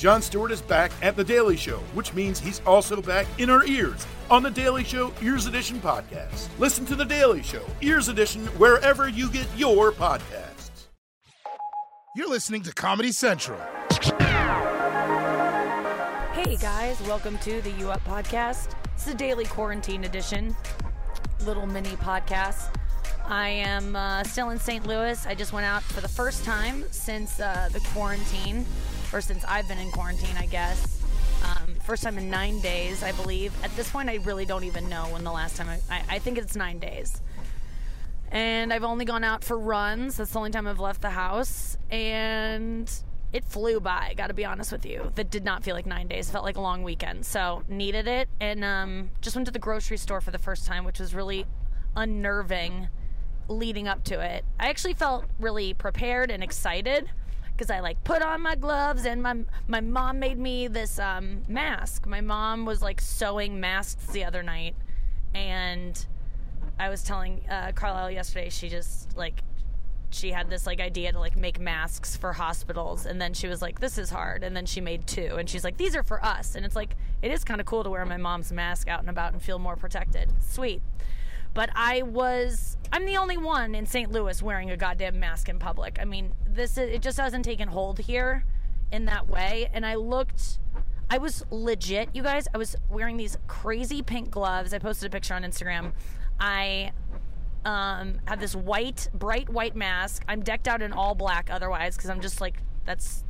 Jon Stewart is back at The Daily Show, which means he's also back in our ears on The Daily Show Ears Edition podcast. Listen to The Daily Show Ears Edition wherever you get your podcasts. You're listening to Comedy Central. Hey guys, welcome to the U Up podcast. It's a daily quarantine edition, little mini podcast. I am uh, still in St. Louis. I just went out for the first time since uh, the quarantine or since I've been in quarantine, I guess. Um, first time in nine days, I believe. At this point, I really don't even know when the last time I, I, I think it's nine days. And I've only gone out for runs. That's the only time I've left the house. And it flew by, gotta be honest with you. That did not feel like nine days. It felt like a long weekend. So, needed it. And um, just went to the grocery store for the first time, which was really unnerving leading up to it. I actually felt really prepared and excited because I like put on my gloves and my my mom made me this um, mask. My mom was like sewing masks the other night, and I was telling uh, Carlisle yesterday. She just like she had this like idea to like make masks for hospitals and then she was like this is hard and then she made two and she's like these are for us and it's like it is kind of cool to wear my mom's mask out and about and feel more protected sweet but I was I'm the only one in St. Louis wearing a goddamn mask in public. I mean, this is, it just hasn't taken hold here in that way and I looked I was legit, you guys. I was wearing these crazy pink gloves. I posted a picture on Instagram. I um, have this white, bright white mask. I'm decked out in all black otherwise because I'm just like, that's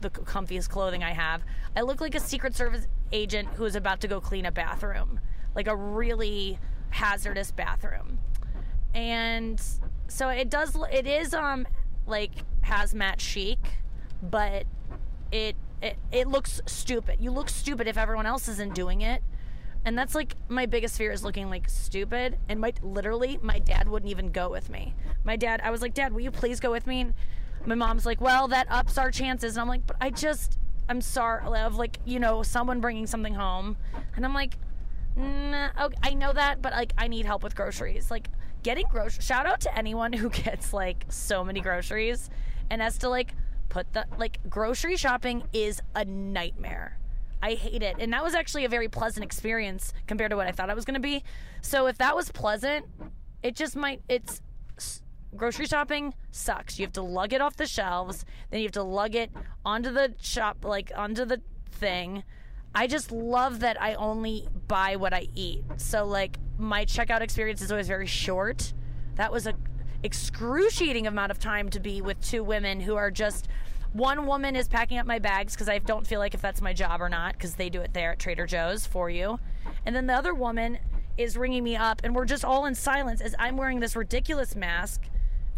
the comfiest clothing I have. I look like a Secret Service agent who is about to go clean a bathroom, like a really hazardous bathroom. And so it does it is um like hazmat chic, but it it, it looks stupid. You look stupid if everyone else isn't doing it. And that's like my biggest fear is looking like stupid. And my literally, my dad wouldn't even go with me. My dad, I was like, Dad, will you please go with me? And my mom's like, Well, that ups our chances. And I'm like, But I just, I'm sorry of like, you know, someone bringing something home. And I'm like, Nah, okay, I know that, but like I need help with groceries. Like getting groceries. Shout out to anyone who gets like so many groceries and has to like put the like grocery shopping is a nightmare. I hate it. And that was actually a very pleasant experience compared to what I thought it was going to be. So if that was pleasant, it just might it's grocery shopping sucks. You have to lug it off the shelves, then you have to lug it onto the shop like onto the thing I just love that I only buy what I eat. So like my checkout experience is always very short. That was a excruciating amount of time to be with two women who are just one woman is packing up my bags because I don't feel like if that's my job or not because they do it there at Trader Joe's for you. And then the other woman is ringing me up and we're just all in silence as I'm wearing this ridiculous mask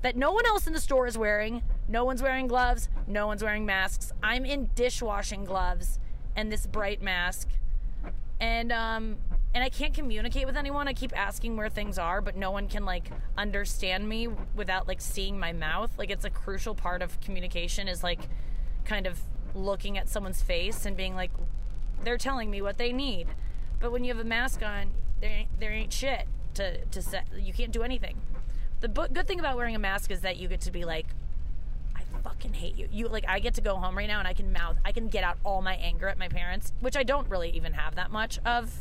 that no one else in the store is wearing. No one's wearing gloves, no one's wearing masks. I'm in dishwashing gloves and this bright mask. And um and I can't communicate with anyone. I keep asking where things are, but no one can like understand me without like seeing my mouth. Like it's a crucial part of communication is like kind of looking at someone's face and being like they're telling me what they need. But when you have a mask on, there ain't, there ain't shit to to say. You can't do anything. The good thing about wearing a mask is that you get to be like, fucking hate you. You like I get to go home right now and I can mouth I can get out all my anger at my parents, which I don't really even have that much of.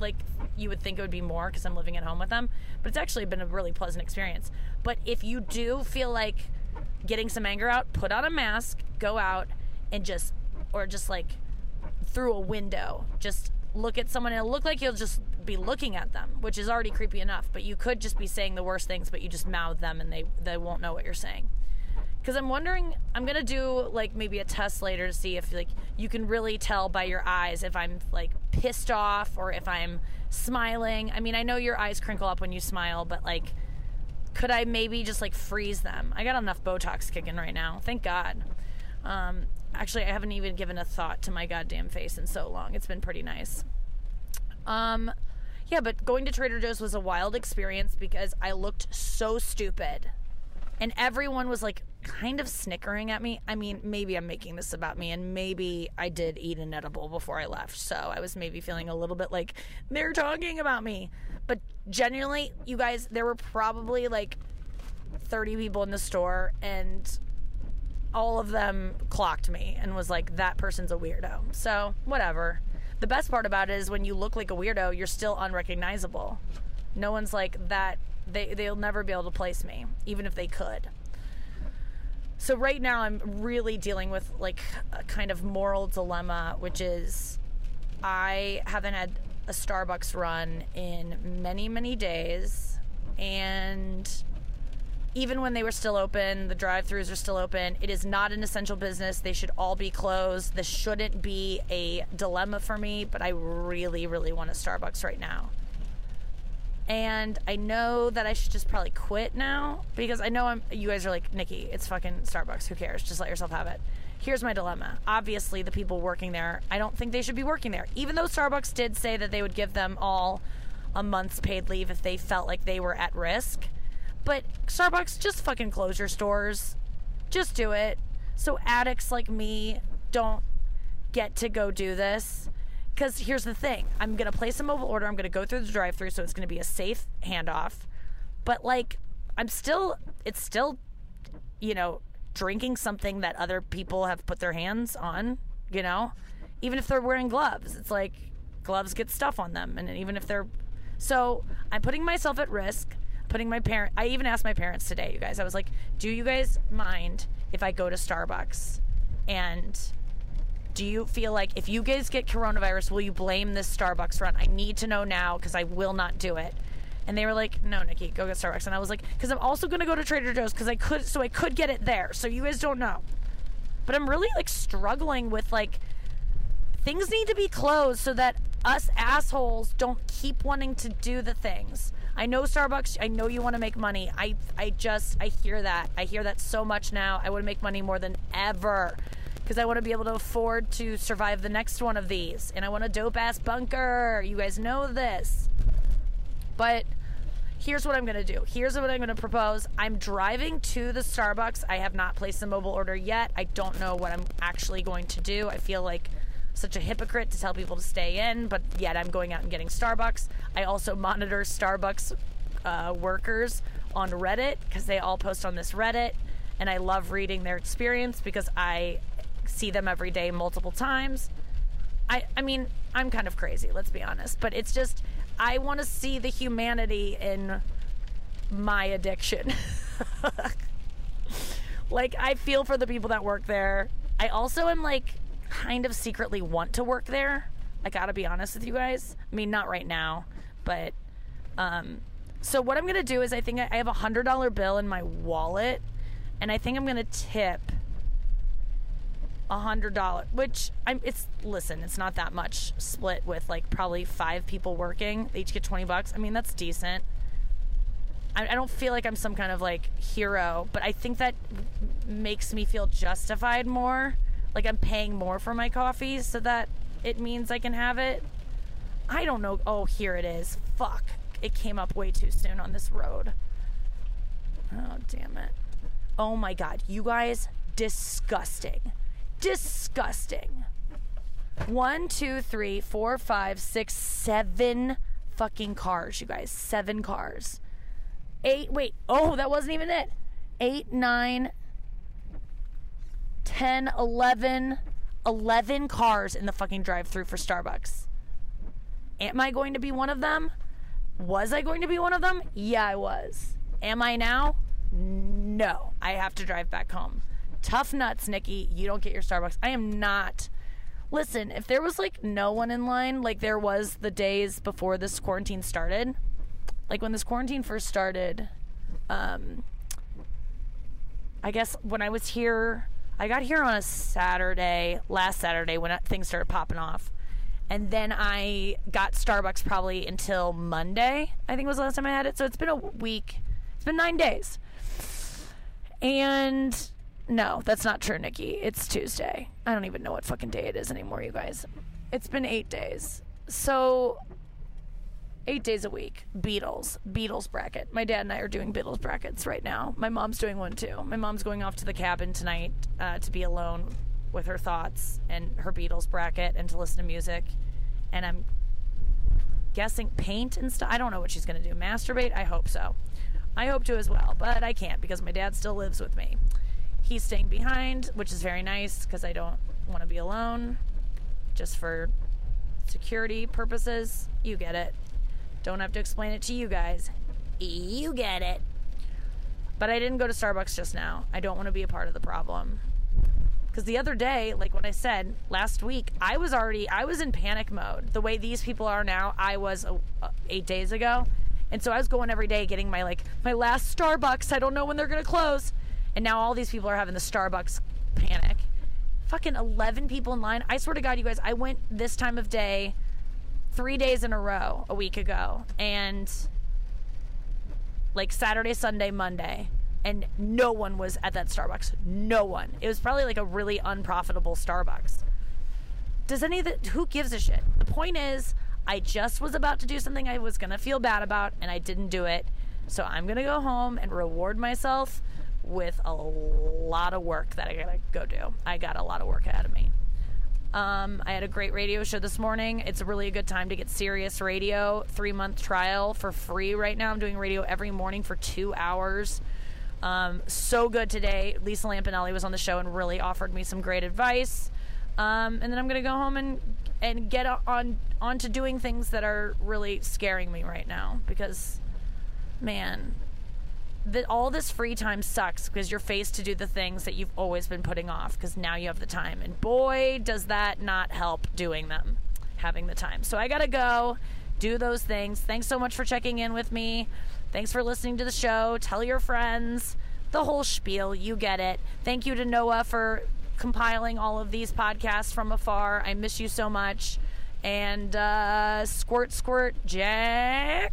Like you would think it would be more because I'm living at home with them, but it's actually been a really pleasant experience. But if you do feel like getting some anger out, put on a mask, go out and just or just like through a window, just look at someone and look like you'll just be looking at them, which is already creepy enough. But you could just be saying the worst things, but you just mouth them and they they won't know what you're saying because I'm wondering. I'm gonna do like maybe a test later to see if like you can really tell by your eyes if I'm like pissed off or if I'm smiling. I mean, I know your eyes crinkle up when you smile, but like, could I maybe just like freeze them? I got enough Botox kicking right now. Thank God. Um, actually, I haven't even given a thought to my goddamn face in so long. It's been pretty nice. Um, yeah, but going to Trader Joe's was a wild experience because I looked so stupid. And everyone was like kind of snickering at me. I mean, maybe I'm making this about me, and maybe I did eat an edible before I left. So I was maybe feeling a little bit like they're talking about me. But genuinely, you guys, there were probably like 30 people in the store, and all of them clocked me and was like, that person's a weirdo. So, whatever. The best part about it is when you look like a weirdo, you're still unrecognizable. No one's like that. They, they'll never be able to place me, even if they could. So, right now, I'm really dealing with like a kind of moral dilemma, which is I haven't had a Starbucks run in many, many days. And even when they were still open, the drive throughs are still open. It is not an essential business. They should all be closed. This shouldn't be a dilemma for me, but I really, really want a Starbucks right now. And I know that I should just probably quit now because I know I'm. You guys are like, Nikki, it's fucking Starbucks. Who cares? Just let yourself have it. Here's my dilemma. Obviously, the people working there, I don't think they should be working there. Even though Starbucks did say that they would give them all a month's paid leave if they felt like they were at risk. But Starbucks, just fucking close your stores. Just do it. So addicts like me don't get to go do this. Because here's the thing I'm going to place a mobile order. I'm going to go through the drive through, so it's going to be a safe handoff. But, like, I'm still, it's still, you know, drinking something that other people have put their hands on, you know? Even if they're wearing gloves, it's like gloves get stuff on them. And even if they're. So I'm putting myself at risk putting my parent I even asked my parents today, you guys. I was like, "Do you guys mind if I go to Starbucks and do you feel like if you guys get coronavirus, will you blame this Starbucks run? I need to know now because I will not do it. And they were like, "No, Nikki, go get Starbucks." And I was like, "Because I'm also to go to Trader Joe's because I could, so I could get it there. So you guys don't know." But I'm really like struggling with like things need to be closed so that us assholes don't keep wanting to do the things. I know Starbucks, I know you want to make money. I I just I hear that. I hear that so much now. I want to make money more than ever because I want to be able to afford to survive the next one of these. And I want a dope ass bunker. You guys know this. But here's what I'm going to do. Here's what I'm going to propose. I'm driving to the Starbucks. I have not placed a mobile order yet. I don't know what I'm actually going to do. I feel like such a hypocrite to tell people to stay in, but yet I'm going out and getting Starbucks. I also monitor Starbucks uh, workers on Reddit because they all post on this Reddit, and I love reading their experience because I see them every day multiple times. I, I mean, I'm kind of crazy, let's be honest, but it's just, I want to see the humanity in my addiction. like, I feel for the people that work there. I also am like, kind of secretly want to work there. I gotta be honest with you guys. I mean, not right now, but um, so what I'm gonna do is I think I have a hundred dollar bill in my wallet, and I think I'm gonna tip a hundred dollar, which I'm. It's listen, it's not that much split with like probably five people working. They each get twenty bucks. I mean, that's decent. I, I don't feel like I'm some kind of like hero, but I think that makes me feel justified more like I'm paying more for my coffee so that it means I can have it. I don't know. Oh, here it is. Fuck. It came up way too soon on this road. Oh, damn it. Oh my god. You guys, disgusting. Disgusting. One, two, three, four, five, six, seven fucking cars, you guys. Seven cars. Eight, wait. Oh, that wasn't even it. Eight, nine, 10, 11, 11 cars in the fucking drive through for Starbucks. Am I going to be one of them? Was I going to be one of them? Yeah, I was. Am I now? No. I have to drive back home. Tough nuts, Nikki. You don't get your Starbucks. I am not. Listen, if there was like no one in line, like there was the days before this quarantine started, like when this quarantine first started, um, I guess when I was here I got here on a Saturday, last Saturday when things started popping off. And then I got Starbucks probably until Monday, I think was the last time I had it. So it's been a week. It's been nine days. And no, that's not true, Nikki. It's Tuesday. I don't even know what fucking day it is anymore, you guys. It's been eight days. So eight days a week. Beatles, Beatles bracket. My dad and I are doing Beatles brackets right now. My mom's doing one too. My mom's going off to the cabin tonight uh, to be alone with her thoughts and her Beatles bracket and to listen to music. And I'm guessing paint and stuff. I don't know what she's going to do. Masturbate? I hope so. I hope to as well, but I can't because my dad still lives with me. He's staying behind, which is very nice because I don't want to be alone just for security purposes. You get it. Don't have to explain it to you guys. You get it. But I didn't go to Starbucks just now. I don't want to be a part of the problem. Because the other day, like what I said last week, I was already I was in panic mode. The way these people are now, I was uh, uh, eight days ago, and so I was going every day getting my like my last Starbucks. I don't know when they're gonna close, and now all these people are having the Starbucks panic. Fucking eleven people in line. I swear to God, you guys, I went this time of day, three days in a row a week ago, and like Saturday, Sunday, Monday and no one was at that Starbucks. No one. It was probably like a really unprofitable Starbucks. Does any of the who gives a shit? The point is, I just was about to do something I was gonna feel bad about, and I didn't do it. So I'm gonna go home and reward myself with a lot of work that I gotta go do. I got a lot of work ahead of me. Um, I had a great radio show this morning. It's really a good time to get Sirius Radio three month trial for free right now. I'm doing radio every morning for two hours. Um, so good today. Lisa Lampanelli was on the show and really offered me some great advice. Um, and then I'm gonna go home and and get on on to doing things that are really scaring me right now because, man, that all this free time sucks because you're faced to do the things that you've always been putting off because now you have the time and boy does that not help doing them having the time so i gotta go do those things thanks so much for checking in with me Thanks for listening to the show. Tell your friends the whole spiel. You get it. Thank you to Noah for compiling all of these podcasts from afar. I miss you so much. And uh, squirt, squirt, jack.